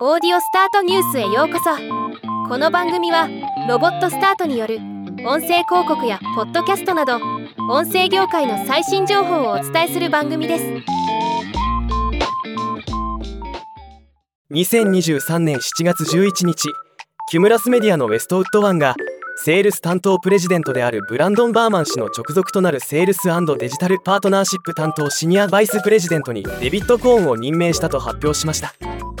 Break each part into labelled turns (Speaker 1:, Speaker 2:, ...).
Speaker 1: オーディオスタートニュースへようこそ。この番組はロボットスタートによる音声広告やポッドキャストなど音声業界の最新情報をお伝えする番組です。
Speaker 2: 2023年7月11日キュムラスメディアのウェストウッドワンがセールス担当プレジデントであるブランドン・バーマン氏の直属となるセールスデジタルパートナーシップ担当シニアバイスプレジデントにデビッド・コーンを任命したと発表しました。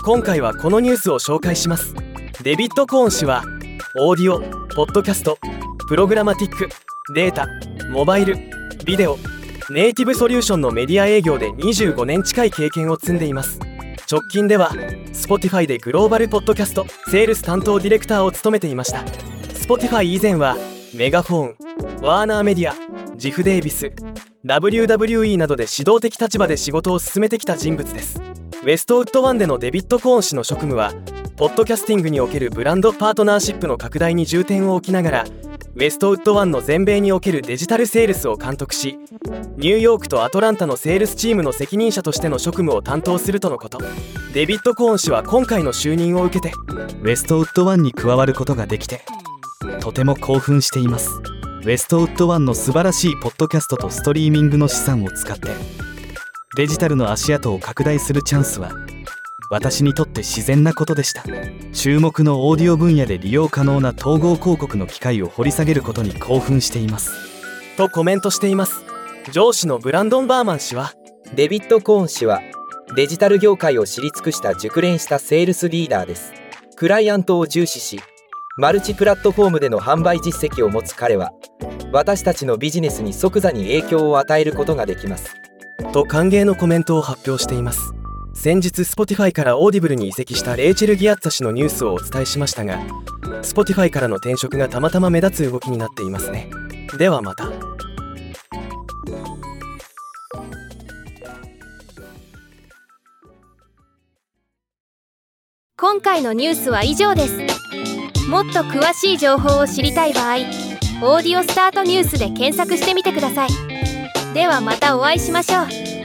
Speaker 2: 今回はこのニュースを紹介します。デビッド・コーン氏はオーディオポッドキャストプログラマティックデータモバイルビデオネイティブソリューションのメディア営業で25年近い経験を積んでいます。直近では Spotify でグローバルポッドキャストセールス担当ディレクターを務めていました。Spotify 以前はメガフォンワーナーメディアジフ・デイビス WWE などで指導的立場で仕事を進めてきた人物です。Westwood One でのデビッド・コーン氏の職務はポッドキャスティングにおけるブランドパートナーシップの拡大に重点を置きながら Westwood One の全米におけるデジタルセールスを監督しニューヨークとアトランタのセールスチームの責任者としての職務を担当するとのこと。デビッド・コーン氏は今回の就任を受けて
Speaker 3: Westwood One に加わることができてとても興奮しています。 Westwood One の素晴らしいポッドキャストとストリーミングの資産を使ってデジタルの足跡を拡大するチャンスは私にとって自然なことでした。注目のオーディオ分野で利用可能な統合広告の機会を掘り下げることに興奮しています。
Speaker 2: とコメントしています。上司のブランドン・バーマン氏は
Speaker 4: デビッド・コーン氏はデジタル業界を知り尽くした熟練したセールスリーダーです。クライアントを重視しマルチプラットフォームでの販売実績を持つ彼は私たちのビジネスに即座に影響を与えることができます。
Speaker 2: と歓迎のコメントを発表しています。先日 Spotify から Audible に移籍したレイチェル・ギアッツァ氏のニュースをお伝えしましたが Spotify からの転職がたまたま目立つ動きになっていますね。ではまた。
Speaker 1: 今回のニュースは以上です。もっと詳しい情報を知りたい場合「オーディオスタートニュース」で検索してみてください。ではまたお会いしましょう。